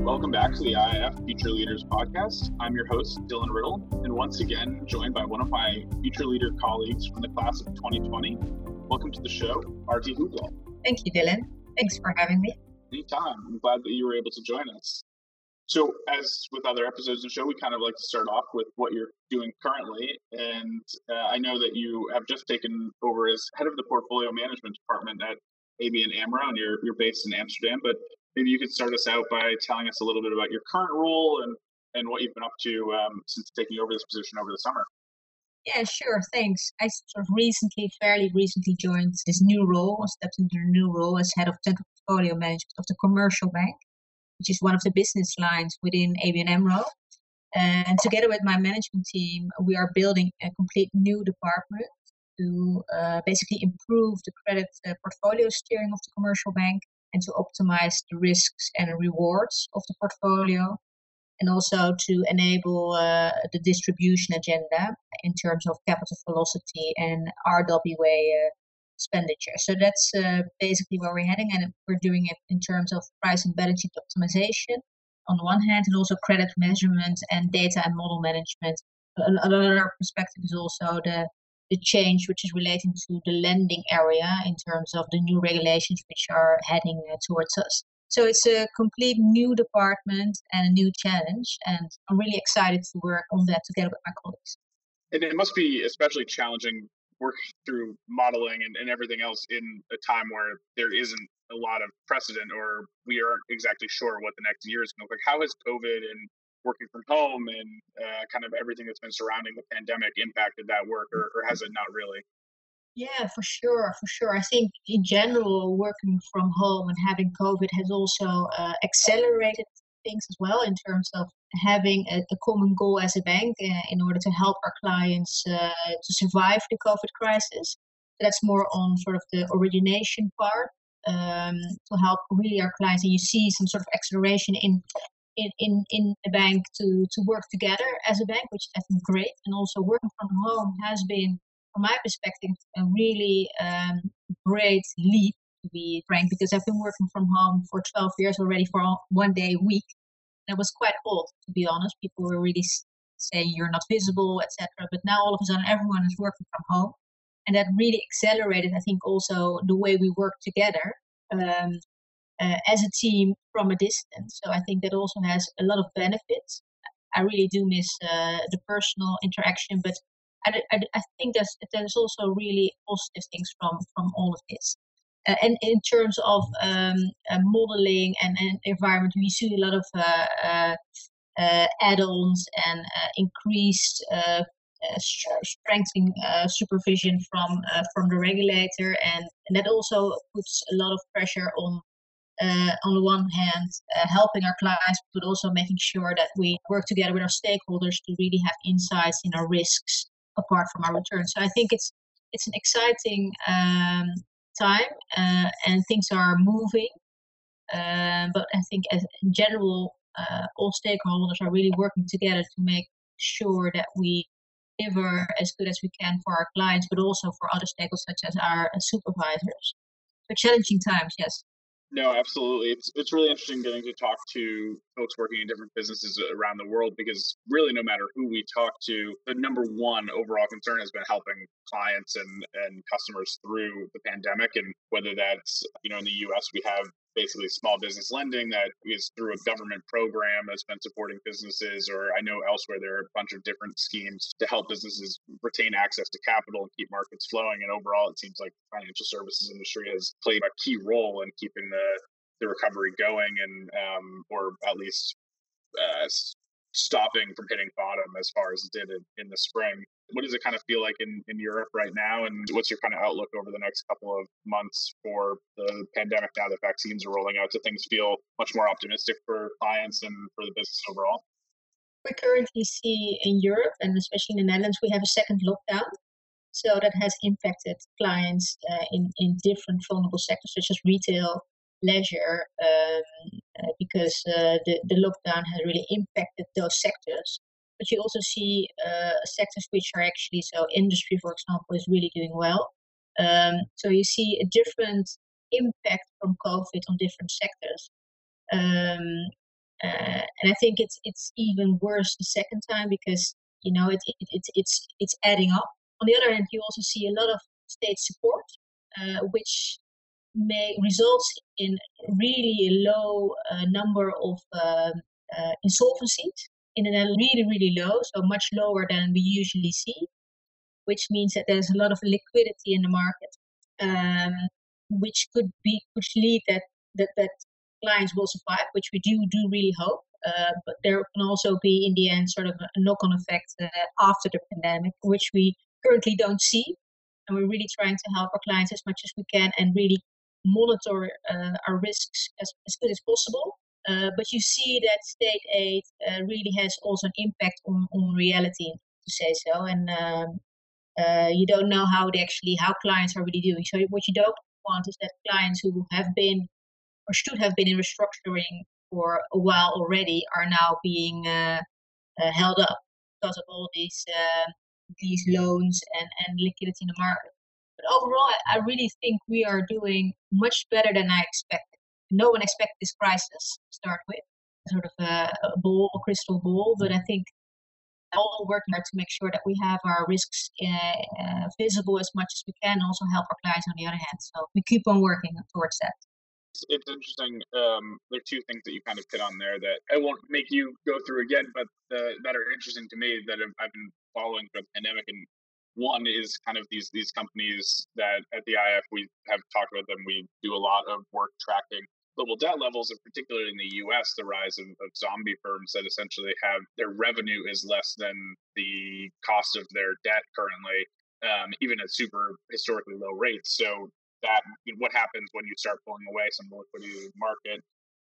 Welcome back to the IIF Future Leaders Podcast. I'm your host, Dylan Riddle, and once again joined by one of my future leader colleagues from the class of 2020. Welcome to the show, Aartie Hoeblal. Thank you, Dylan. Thanks for having me. Anytime. I'm glad that you were able to join us. So, as with other episodes of the show, we kind of like to start off with what you're doing currently. And uh, I know that you have just taken over as head of the portfolio management department at ABN AMRO, and you're, you're based in Amsterdam. But maybe you could start us out by telling us a little bit about your current role and, and what you've been up to um, since taking over this position over the summer. Yeah, sure. Thanks. I sort of recently, fairly recently joined this new role, stepped into a new role as head of central portfolio management of the commercial bank which is one of the business lines within ABN AMRO. And together with my management team, we are building a complete new department to uh, basically improve the credit uh, portfolio steering of the commercial bank and to optimize the risks and rewards of the portfolio and also to enable uh, the distribution agenda in terms of capital velocity and RWA uh, expenditure. So that's uh, basically where we're heading, and we're doing it in terms of price and balance sheet optimization on the one hand, and also credit measurement and data and model management. Another perspective is also the the change which is relating to the lending area in terms of the new regulations which are heading uh, towards us. So it's a complete new department and a new challenge, and I'm really excited to work on that together with my colleagues. And it must be especially challenging work through modeling and, and everything else in a time where there isn't a lot of precedent or we aren't exactly sure what the next year is going to look like. How has COVID and working from home and uh, kind of everything that's been surrounding the pandemic impacted that work, or, or has it not really? Yeah, for sure, for sure. I think in general, working from home and having COVID has also uh, accelerated things as well in terms of having a, a common goal as a bank uh, in order to help our clients uh, to survive the COVID crisis. That's more on sort of the origination part um, to help really our clients. And you see some sort of acceleration in in, in, in the bank to, to work together as a bank, which I think great. And also working from home has been, from my perspective, a really um, great leap to be frank, because I've been working from home for 12 years already for one day a week. It was quite old, to be honest. People were really saying you're not visible, etc. But now all of a sudden everyone is working from home. And that really accelerated, I think, also the way we work together um, uh, as a team from a distance. So I think that also has a lot of benefits. I really do miss uh, the personal interaction, but I, I, I think there's, there's also really positive things from, from all of this. Uh, and in terms of um, uh, modeling and, and, environment, we see a lot of uh, uh, uh add-ons and uh, increased strengthening supervision from from the regulator, and, and, that also puts a lot of pressure on. On the one hand, helping our clients, but also making sure that we work together with our stakeholders to really have insights in our risks apart from our returns. So I think it's it's an exciting um, time uh, and things are moving. Uh, but I think, as in general, uh, all stakeholders are really working together to make sure that we deliver as good as we can for our clients, but also for other stakeholders such as our supervisors. So challenging times, yes. No, absolutely. It's it's really interesting getting to talk to folks working in different businesses around the world because really no matter who we talk to, the number one overall concern has been helping clients and, and customers through the pandemic and whether that's, you know, in the US we have basically small business lending that is through a government program that's been supporting businesses or i know elsewhere there are a bunch of different schemes to help businesses retain access to capital and keep markets flowing. And overall it seems like the financial services industry has played a key role in keeping the the recovery going and um, or at least uh, stopping from hitting bottom as far as it did in, in the spring what does it kind of feel like in, in Europe right now? And what's your kind of outlook over the next couple of months for the pandemic now that vaccines are rolling out? Do things feel much more optimistic for clients and for the business overall? We currently see in Europe and especially in the Netherlands, we have a second lockdown. So that has impacted clients uh, in, in different vulnerable sectors such as retail, leisure, um, uh, because uh, the, the lockdown has really impacted those sectors but you also see uh, sectors which are actually so industry, for example, is really doing well. Um, so you see a different impact from COVID on different sectors. Um, Uh, and I think it's it's even worse the second time because you know it, it, it, it's it's adding up. On the other hand, you also see a lot of state support, uh, which may result in really a low uh, number of um, uh, insolvencies in a really really low, so much lower than we usually see, which means that there's a lot of liquidity in the market, um, which could be which lead that that that clients will survive, which we do do really hope. Uh, but there can also be, in the end, sort of a knock-on effect uh, after the pandemic, which we currently don't see. And we're really trying to help our clients as much as we can and really monitor uh, our risks as, as good as possible. Uh, but you see that state aid uh, really has also an impact on, on reality, to say so. And um, uh, you don't know how they actually, how clients are really doing. So what you don't want is that clients who have been or should have been in restructuring for a while already are now being uh, uh, held up because of all these these loans and, and liquidity in the market. But overall, I really think we are doing much better than I expected. No one expected this crisis to start with, sort of a, a ball, a crystal ball. But I think all working hard to make sure that we have our risks uh, uh, visible as much as we can, also help our clients on the other hand. So we keep on working towards that it's interesting. Um, there are two things that you kind of hit on there that I won't make you go through again, but uh, that are interesting to me that I've been following the pandemic. And one is kind of these these companies that at the IIF we have talked about them. We do a lot of work tracking global debt levels, and particularly in the U.S., the rise of, of zombie firms that essentially have their revenue is less than the cost of their debt currently, um, even at super historically low rates. So that what happens when you start pulling away some liquidity in the market.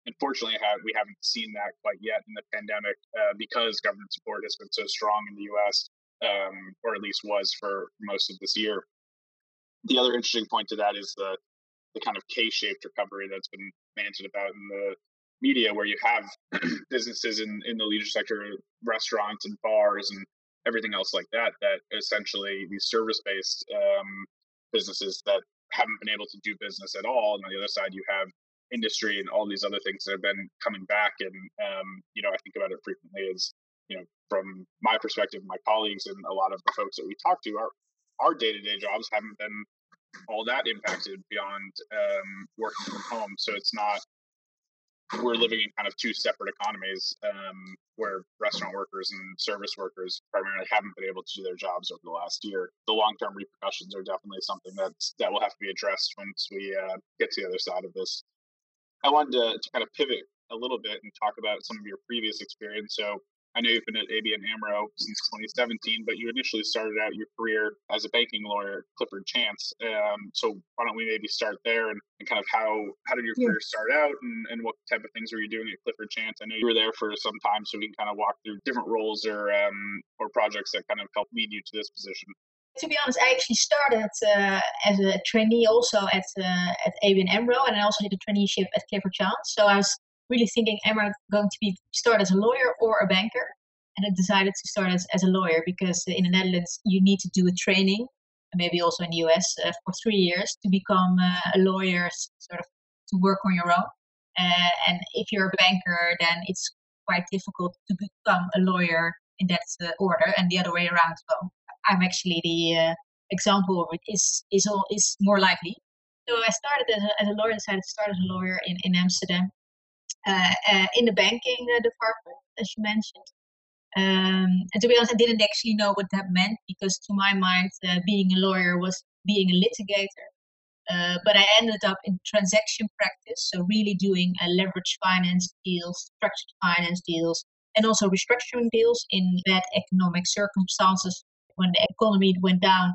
Unfortunately, we haven't seen that quite yet in the pandemic uh, because government support has been so strong in the U.S., um, or at least was for most of this year. The other interesting point to that is the the kind of K-shaped recovery that's been banted about in the media, where you have businesses in, in the leisure sector, restaurants and bars and everything else like that, that essentially these service-based um, businesses that haven't been able to do business at all. And on the other side, you have industry and all these other things that have been coming back. And, um, you know, I think about it frequently as, you know, from my perspective, my colleagues and a lot of the folks that we talk to, our, our day-to-day jobs haven't been all that impacted beyond um, working from home. So it's not we're living in kind of two separate economies um, where restaurant workers and service workers primarily haven't been able to do their jobs over the last year. The long term repercussions are definitely something that's, that will have to be addressed once we uh, get to the other side of this. I wanted to, to kind of pivot a little bit and talk about some of your previous experience. So I know you've been at ABN AMRO since 2017, but you initially started out your career as a banking lawyer, at Clifford Chance. Um, so why don't we maybe start there and, and kind of how how did your yeah. career start out and, and what type of things were you doing at Clifford Chance? I know you were there for some time, so we can kind of walk through different roles or um, or projects that kind of helped lead you to this position to be honest, I actually started uh, as a trainee also at uh, at ABN AMRO, and I also did a traineeship at Clifford Chance. So I was really thinking, am I going to be start as a lawyer or a banker? And I decided to start as, as a lawyer because in the Netherlands you need to do a training, maybe also in the US, uh, for three years to become uh, a lawyer, sort of to work on your own. Uh, and if you're a banker, then it's quite difficult to become a lawyer in that uh, order, and the other way around. So I'm actually the uh, example of it is is all is more likely. So I started as a, as a lawyer, decided to start as a lawyer in, in Amsterdam, uh, uh, in the banking uh, department, as you mentioned. Um, and to be honest, I didn't actually know what that meant because, to my mind, being a lawyer was being a litigator. Uh, but I ended up in transaction practice, so really doing uh, leverage finance deals, structured finance deals, and also restructuring deals in bad economic circumstances when the economy went down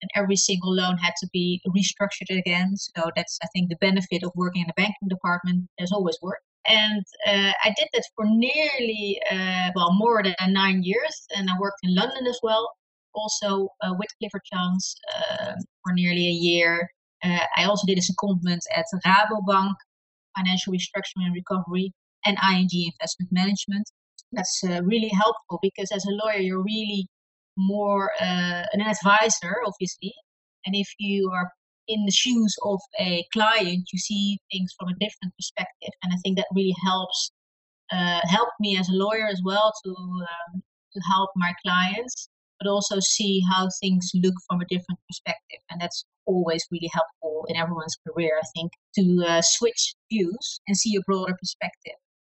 and every single loan had to be restructured again. So that's, I think, the benefit of working in the banking department. There's always work. And uh, I did that for nearly, uh, well, more than nine years. And I worked in London as well, also uh, with Clifford Chance um, for nearly a year. Uh, I also did a secondment at Rabobank, Financial Restructuring and Recovery, and ING Investment Management. That's uh, really helpful because as a lawyer, you're really more uh, an advisor, obviously. And if you are in the shoes of a client, you see things from a different perspective. And I think that really helps uh, helped me as a lawyer as well to um, to help my clients, but also see how things look from a different perspective, and that's always really helpful in everyone's career, I think, to uh, switch views and see a broader perspective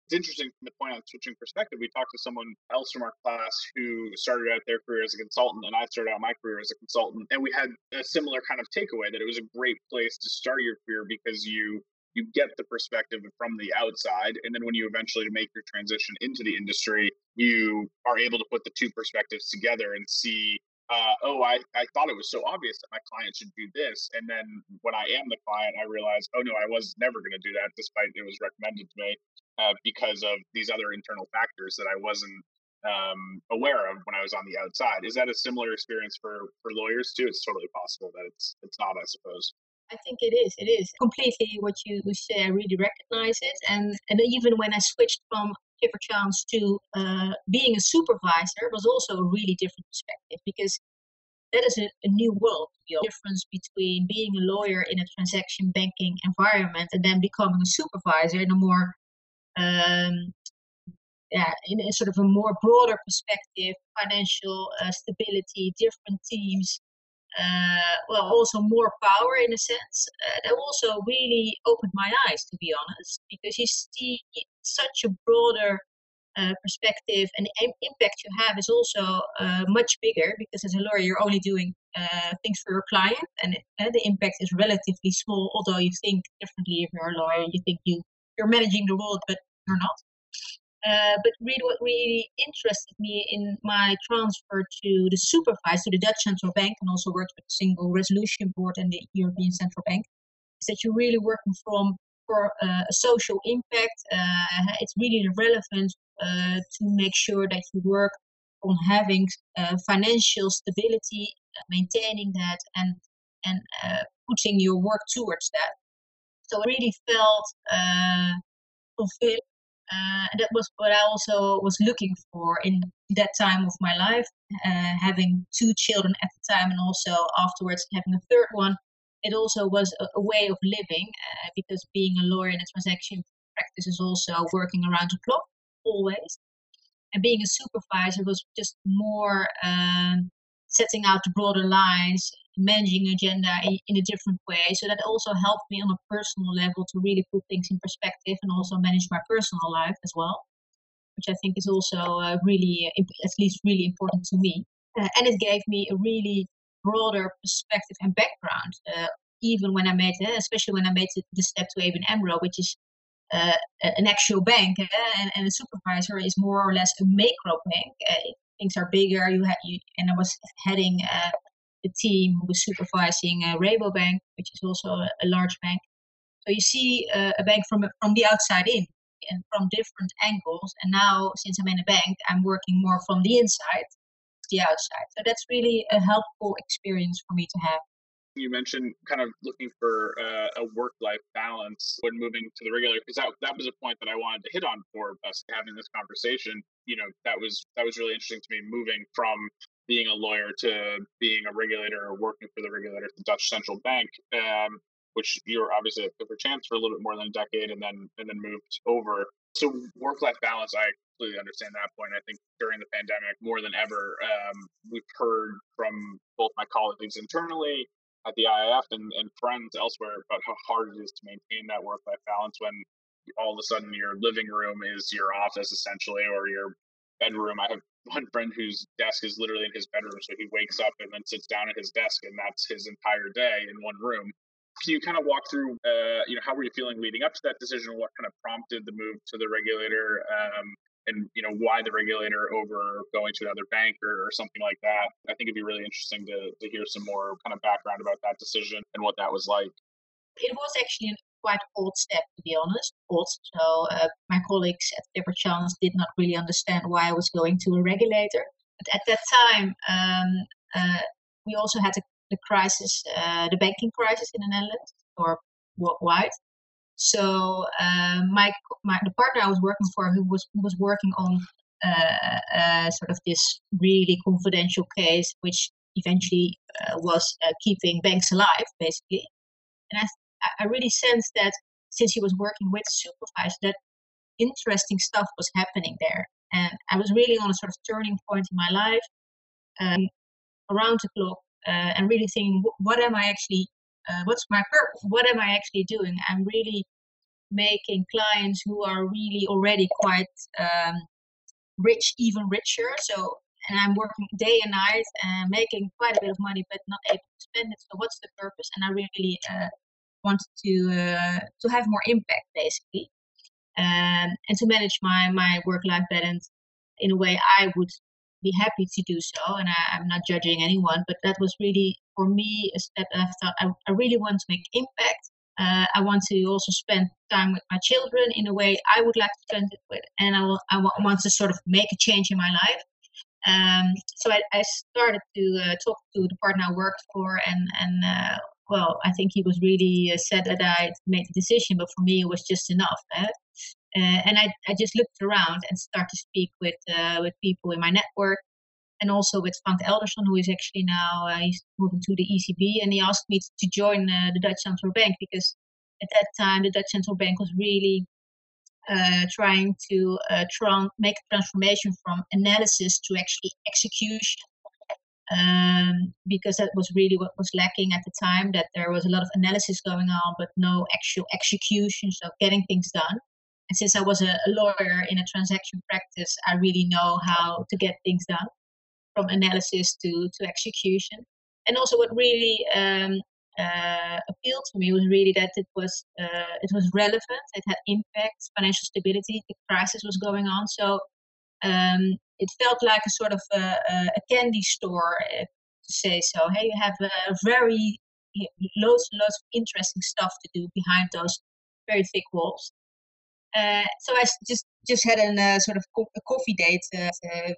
it's interesting from the point on switching perspective. We talked to someone else from our class who started out their career as a consultant, and I started out my career as a consultant, and we had a similar kind of takeaway that it was a great place to start your career because you you get the perspective from the outside, and then when you eventually make your transition into the industry, you are able to put the two perspectives together and see uh, oh, I, I thought it was so obvious that my client should do this. And then when I am the client, I realize, oh, no, I was never going to do that, despite it was recommended to me uh, because of these other internal factors that I wasn't um, aware of when I was on the outside. Is that a similar experience for, for lawyers too? It's totally possible that it's it's not, I suppose. I think it is. It is completely what you say. I really recognize it, and and even when I switched from Clifford Chance to uh, being a supervisor was also a really different perspective because that is a, a new world. The difference between being a lawyer in a transaction banking environment and then becoming a supervisor in a more um, yeah, in a sort of a more broader perspective, financial uh, stability, different teams, uh, well, also more power in a sense. Uh, that also really opened my eyes, to be honest, because you see such a broader uh, perspective and the impact you have is also uh, much bigger because as a lawyer you're only doing uh, things for your client and uh, the impact is relatively small although you think differently if you're a lawyer you think you you're managing the world but you're not uh, but really what really interested me in my transfer to the supervisor to the dutch central bank and also worked with the single resolution board and the european central bank is that you're really working from for uh, a social impact. Uh, it's really relevant uh, to make sure that you work on having financial stability, maintaining that, and and putting your work towards that. So I really felt fulfilled uh, that was what I also was looking for in that time of my life, uh, having two children at the time, and also afterwards having a third one it also was a, a way of living uh, because being a lawyer in a transaction practice is also working around the clock always. And being a supervisor was just more um, setting out the broader lines, managing agenda in, in, a different way. So that also helped me on a personal level to really put things in perspective and also manage my personal life as well, which I think is also uh, really, at least really important to me. Uh, and it gave me a really broader perspective and background. Uh, even when I made, uh, especially when I made the step to ABN AMRO, which is uh, an actual bank, and, and, a supervisor is more or less a macro bank. Things are bigger. You had you, and I was heading the team who was supervising uh, Rabobank, which is also a, a large bank. So you see uh, a bank from from the outside in and from different angles. And now, since I'm in a bank, I'm working more from the inside the outside. So that's really a helpful experience for me to have. You mentioned kind of looking for uh, a work-life balance when moving to the regular, because that, that was a point that I wanted to hit on for us having this conversation. You know, that was that was really interesting to me, moving from being a lawyer to being a regulator or working for the regulator at the Dutch Central Bank, um, which you're obviously at Clifford Chance for a little bit more than a decade, and then and then moved over. So work-life balance, I completely understand that point. I think during the pandemic, more than ever, um, we've heard from both my colleagues internally at the IIF and, and friends elsewhere about how hard it is to maintain that work life balance when all of a sudden your living room is your office essentially or your bedroom. I have one friend whose desk is literally in his bedroom, so he wakes up and then sits down at his desk, and that's his entire day in one room. Can you kind of walk through, uh, you know, how were you feeling leading up to that decision? What kind of prompted the move to the regulator? Um, and you know why the regulator over going to another bank or, or, something like that. I think it'd be really interesting to, to hear some more kind of background about that decision and what that was like. It was actually a quite old step, to be honest. Odd. So uh, my colleagues at Clifford Chance did not really understand why I was going to a regulator. But at that time, um, uh, we also had the, the crisis, uh, the banking crisis in the Netherlands or worldwide. So uh, my, my the partner I was working for, who was who was working on uh, uh, sort of this really confidential case, which eventually was keeping banks alive, basically. And I I really sensed that since he was working with supervisors, that interesting stuff was happening there. And I was really on a sort of turning point in my life, um, around the clock, uh, and really thinking, what am I actually, uh, what's my purpose? What am I actually doing? I'm really making clients who are really already quite um, rich, even richer. So, and I'm working day and night and making quite a bit of money, but not able to spend it. So, what's the purpose? And I really uh, wanted to uh, to have more impact, basically, um, and to manage my my work life balance in a way I would be happy to do so. And I, am not judging anyone, but that was really for me a step that I thought I, I really want to make impact uh, I want to also spend time with my children in a way I would like to spend it with, and I, will, I want to sort of make a change in my life. Um, so I, I, started to uh, talk to the partner I worked for, and and uh, well, I think he was really uh, sad that I made the decision, but for me it was just enough. Eh? Uh, and I, I just looked around and started to speak with uh, with people in my network, and also with Frank Elderson, who is actually now uh, he's moving to the ECB, and he asked me to join uh, the Dutch Central Bank because at that time the Dutch Central Bank was really uh, trying to tran- make a transformation from analysis to actually execution. Um, because that was really what was lacking at the time, that there was a lot of analysis going on, but no actual execution, so getting things done. And since I was a, a lawyer in a transaction practice, I really know how to get things done from analysis to, to execution. And also, what really um, uh, appealed to me was really that it was uh, it was relevant, it had impact, financial stability. The crisis was going on, so um, it felt like a sort of a, a candy store uh, to say so. Hey, you have a very loads and loads of interesting stuff to do behind those very thick walls. Uh, so I just just had a uh, sort of co- a coffee date uh,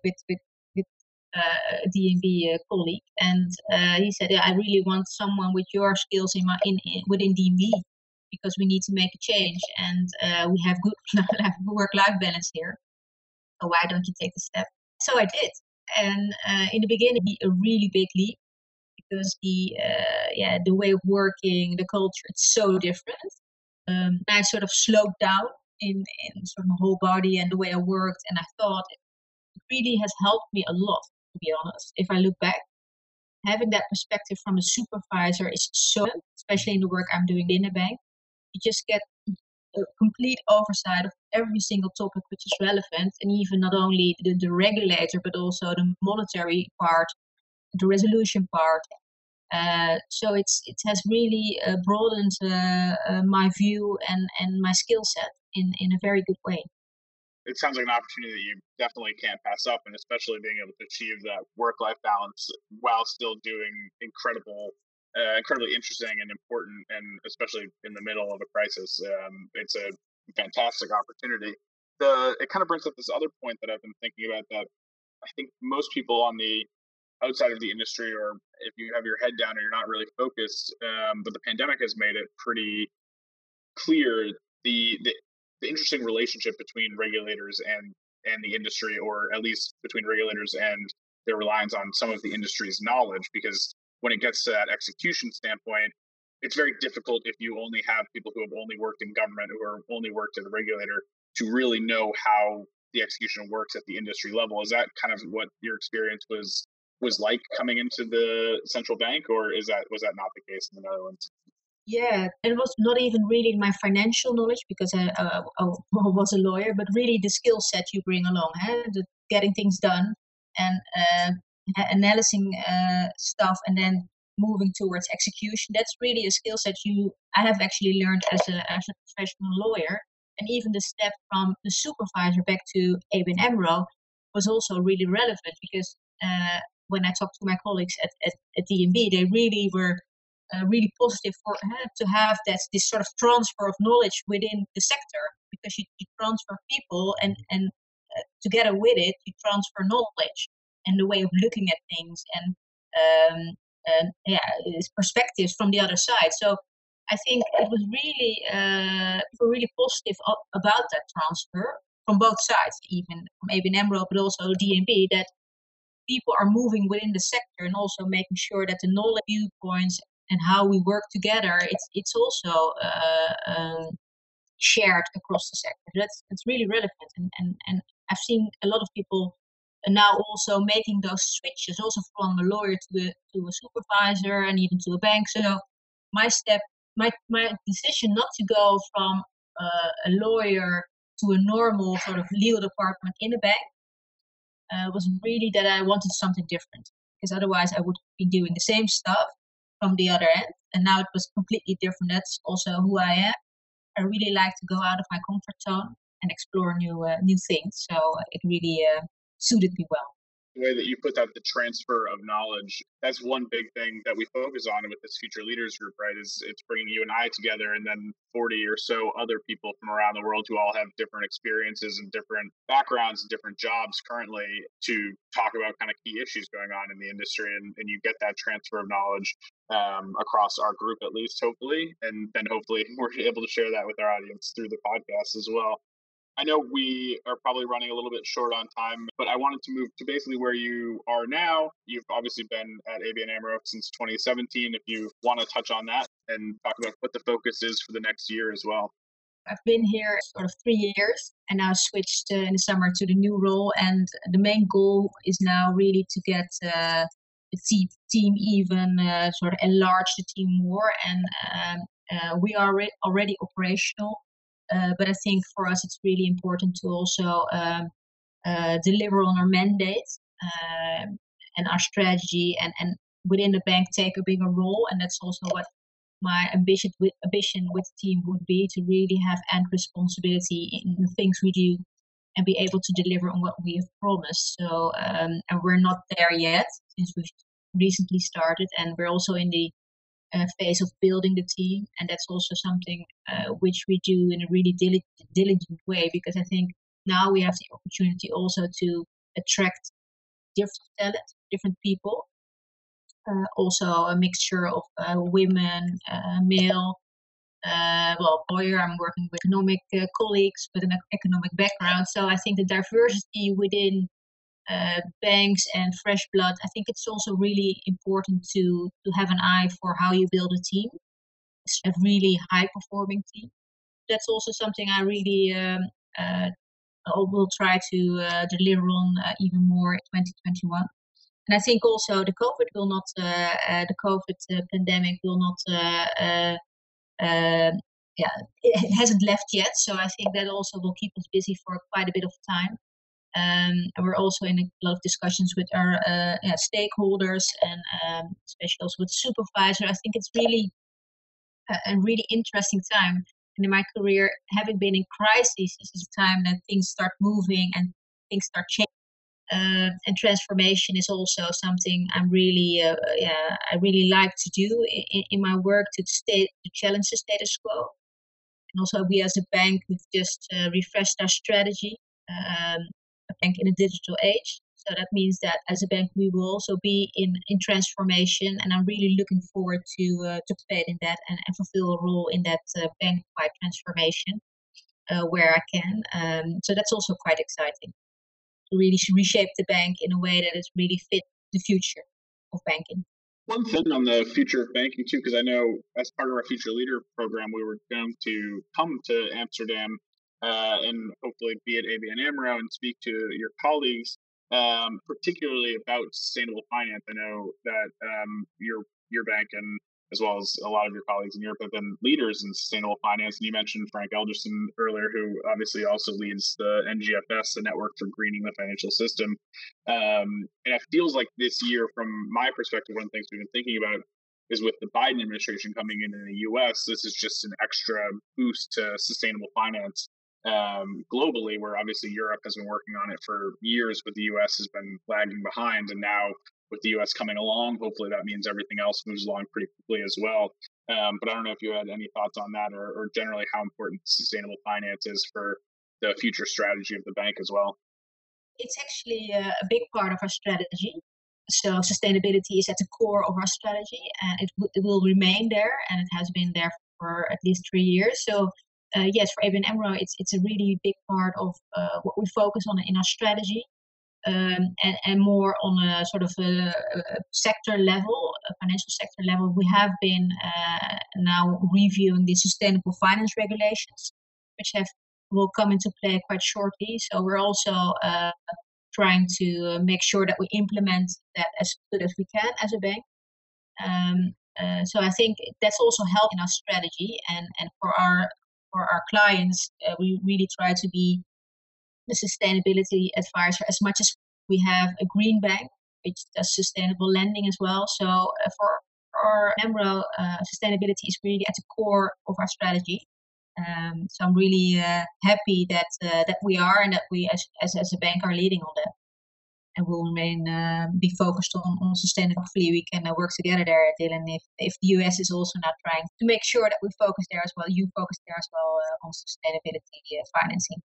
with with uh, DNB uh, colleague, and he said, yeah, "I really want someone with your skills in my in, in within DNB because we need to make a change, and we have good work-life balance here. Why don't you take the step?" So I did, and uh, in the beginning, be a really big leap because the uh, yeah the way of working, the culture, it's so different. Um, I sort of slowed down in in sort of my whole body and the way I worked, and I thought it really has helped me a lot to be honest. If I look back, having that perspective from a supervisor is so, especially in the work I'm doing in a bank. You just get a complete oversight of every single topic which is relevant, and even not only the, the regulator, but also the monetary part, the resolution part. Uh, so it's it has really uh, broadened uh, uh my view and, and my skill set in, in a very good way it sounds like an opportunity that you definitely can't pass up, and especially being able to achieve that work-life balance while still doing incredible, uh, incredibly interesting and important, and especially in the middle of a crisis, um, it's a fantastic opportunity. The it kind of brings up this other point that I've been thinking about that I think most people on the outside of the industry, or if you have your head down and you're not really focused, um, but the pandemic has made it pretty clear the the the interesting relationship between regulators and and the industry, or at least between regulators and their reliance on some of the industry's knowledge. Because when it gets to that execution standpoint, it's very difficult if you only have people who have only worked in government who have only worked as a regulator to really know how the execution works at the industry level. Is that kind of what your experience was was like coming into the central bank, or is that was that not the case in the Netherlands? yeah it was not even really my financial knowledge because I, uh, I was a lawyer but really the skill set you bring along eh? the getting things done and uh, analyzing uh, stuff and then moving towards execution. That's really a skill set you i have actually learned as a, as a professional lawyer. And even the step from the supervisor back to ABN AMRO was also really relevant because uh, when I talked to my colleagues at, at, at DNB, they really were uh, really positive for uh, to have that this sort of transfer of knowledge within the sector because you, you transfer people and and uh, together with it you transfer knowledge and the way of looking at things and um, and yeah perspectives from the other side so I think it was really uh, really positive about that transfer from both sides, even from ABN AMRO, but also DNB, that people are moving within the sector and also making sure that the knowledge viewpoints and how we work together, it's it's also uh, um, shared across the sector. That's that's really relevant, and and and I've seen a lot of people now also making those switches, also from a lawyer to a to a supervisor and even to a bank. So my step, my my decision not to go from uh, a lawyer to a normal sort of legal department in a bank uh, was really that I wanted something different because otherwise I would be doing the same stuff from the other end. And now it was completely different. That's also who I am. I really like to go out of my comfort zone and explore new uh, new things. So it really uh, suited me well. The way that you put that the transfer of knowledge that's one big thing that we focus on with this future leaders group right is it's bringing you and i together and then 40 or so other people from around the world who all have different experiences and different backgrounds and different jobs currently to talk about kind of key issues going on in the industry and, and you get that transfer of knowledge um, across our group at least hopefully and then hopefully we're able to share that with our audience through the podcast as well I know we are probably running a little bit short on time, but I wanted to move to basically where you are now. You've obviously been at ABN AMRO since 2017. If you want to touch on that and talk about what the focus is for the next year as well. I've been here sort of three years and now switched uh, in the summer to the new role. And the main goal is now really to get uh, the team, team even uh, sort of enlarge the team more. And um, uh, we are re- already operational uh, but I think for us, it's really important to also um, uh, deliver on our mandate um, and our strategy, and, and within the bank take a bigger role. And that's also what my ambition with ambition with the team would be to really have end responsibility in the things we do and be able to deliver on what we have promised. So, um, and we're not there yet since we've recently started, and we're also in the uh, phase of building the team, and that's also something uh, which we do in a really diligent, way because I think now we have the opportunity also to attract different talent, different people, uh, also a mixture of uh, women, uh, male. Uh, well, lawyer, I'm working with economic colleagues with an economic background, so I think the diversity within uh, banks and fresh blood, I think it's also really important to to have an eye for how you build a team, a really high performing team. That's also something I really um, uh, will try to uh, deliver on uh, even more in 2021. And I think also the COVID will not, uh, the COVID pandemic will not yeah, it hasn't left yet. So I think that also will keep us busy for quite a bit of time. Um, we're also in a lot of discussions with our uh, yeah, stakeholders and um, especially also with supervisor. I think it's really a, a, really interesting time. And in my career, having been in crisis, this is a time that things start moving and things start changing. Uh, and transformation is also something I'm really, uh, yeah, I really like to do in, in my work to stay to challenge the status quo. And also, we as a bank, we've just uh, refreshed our strategy. Um, bank in a digital age. So that means that as a bank, we will also be in, in transformation, and I'm really looking forward to uh, to participate in that and, and fulfill a role in that uh, bank-wide transformation uh, where I can. Um, so that's also quite exciting to really reshape the bank in a way that is really fit the future of banking. One thing on the future of banking too, because I know as part of our future leader program, we were going to come to Amsterdam uh, and hopefully be at ABN AMRO and speak to your colleagues, um, particularly about sustainable finance. I know that um, your your bank and as well as a lot of your colleagues in Europe have been leaders in sustainable finance. And you mentioned Frank Elderson earlier, who obviously also leads the NGFS, the Network for Greening the Financial System. Um, and it feels like this year, from my perspective, one of the things we've been thinking about is with the Biden administration coming in in the US, this is just an extra boost to sustainable finance um, globally, where obviously Europe has been working on it for years, but the US has been lagging behind. And now with the US coming along, hopefully that means everything else moves along pretty quickly as well. Um, but I don't know if you had any thoughts on that or, or generally how important sustainable finance is for the future strategy of the bank as well. It's actually a, big part of our strategy. So sustainability is at the core of our strategy, and it, w- it will remain there, and it has been there for at least three years. So uh, yes, for ABN AMRO, it's it's a really big part of uh, what we focus on in our strategy, um, and and more on a sort of a, a sector level, a financial sector level. We have been uh, now reviewing the sustainable finance regulations which have will come into play quite shortly. So we're also uh, trying to make sure that we implement that as good as we can as a bank. Um, uh, so I think that's also helping our strategy and, and for our for our clients, uh, we really try to be the sustainability advisor as much as we have a green bank, which does sustainable lending as well. So uh, for ABN AMRO, uh, sustainability is really at the core of our strategy. Um, so I'm really uh, happy that uh, that we are and that we as, as, as a bank are leading on that. And we'll remain uh, be focused on, on sustainable. Hopefully, we can uh, work together there, Dylan. If if the US is also now trying to make sure that we focus there as well, you focus there as well uh, on sustainability uh, financing.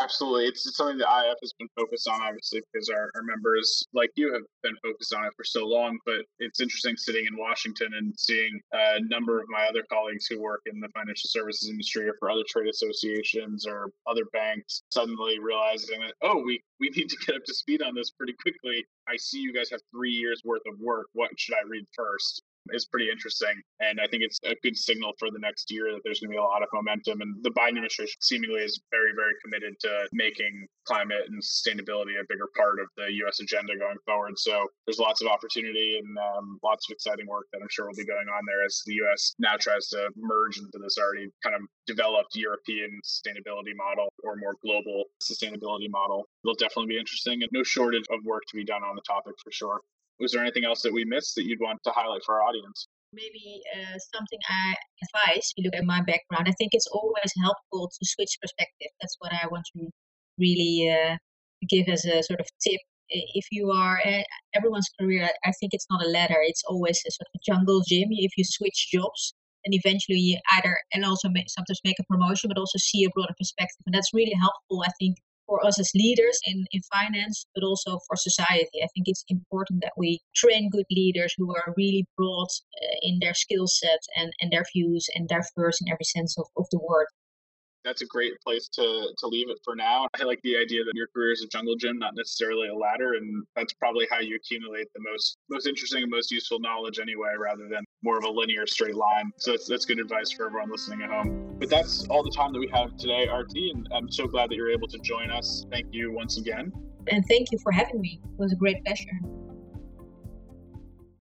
Absolutely. It's, it's something that IIF has been focused on, obviously, because our, our members, like you, have been focused on it for so long. But it's interesting sitting in Washington and seeing a number of my other colleagues who work in the financial services industry or for other trade associations or other banks suddenly realizing that, oh, we, we need to get up to speed on this pretty quickly. I see you guys have three years worth of work. What should I read first? Is pretty interesting. And I think it's a good signal for the next year that there's going to be a lot of momentum. And the Biden administration seemingly is very, very committed to making climate and sustainability a bigger part of the U.S. agenda going forward. So there's lots of opportunity and um, lots of exciting work that I'm sure will be going on there as the U.S. now tries to merge into this already kind of developed European sustainability model or more global sustainability model. It'll definitely be interesting and no shortage of work to be done on the topic for sure. Was there anything else that we missed that you'd want to highlight for our audience? Maybe uh, something I advise. If you look at my background, I think it's always helpful to switch perspective. That's what I want to really uh, give as a sort of tip. If you are uh, everyone's career, I think it's not a ladder. It's always a sort of jungle gym. If you switch jobs, and eventually you either and also may, sometimes make a promotion, but also see a broader perspective, and that's really helpful. I think for us as leaders in, in finance, but also for society. I think it's important that we train good leaders who are really broad uh, in their skill set and, and their views and diverse in every sense of, of the word that's a great place to to leave it for now. I like the idea that your career is a jungle gym, not necessarily a ladder, and that's probably how you accumulate the most most interesting and most useful knowledge anyway, rather than more of a linear straight line. So that's that's good advice for everyone listening at home. But that's all the time that we have today, Aartie, and I'm so glad that you're able to join us. Thank you once again. And thank you for having me. It was a great pleasure.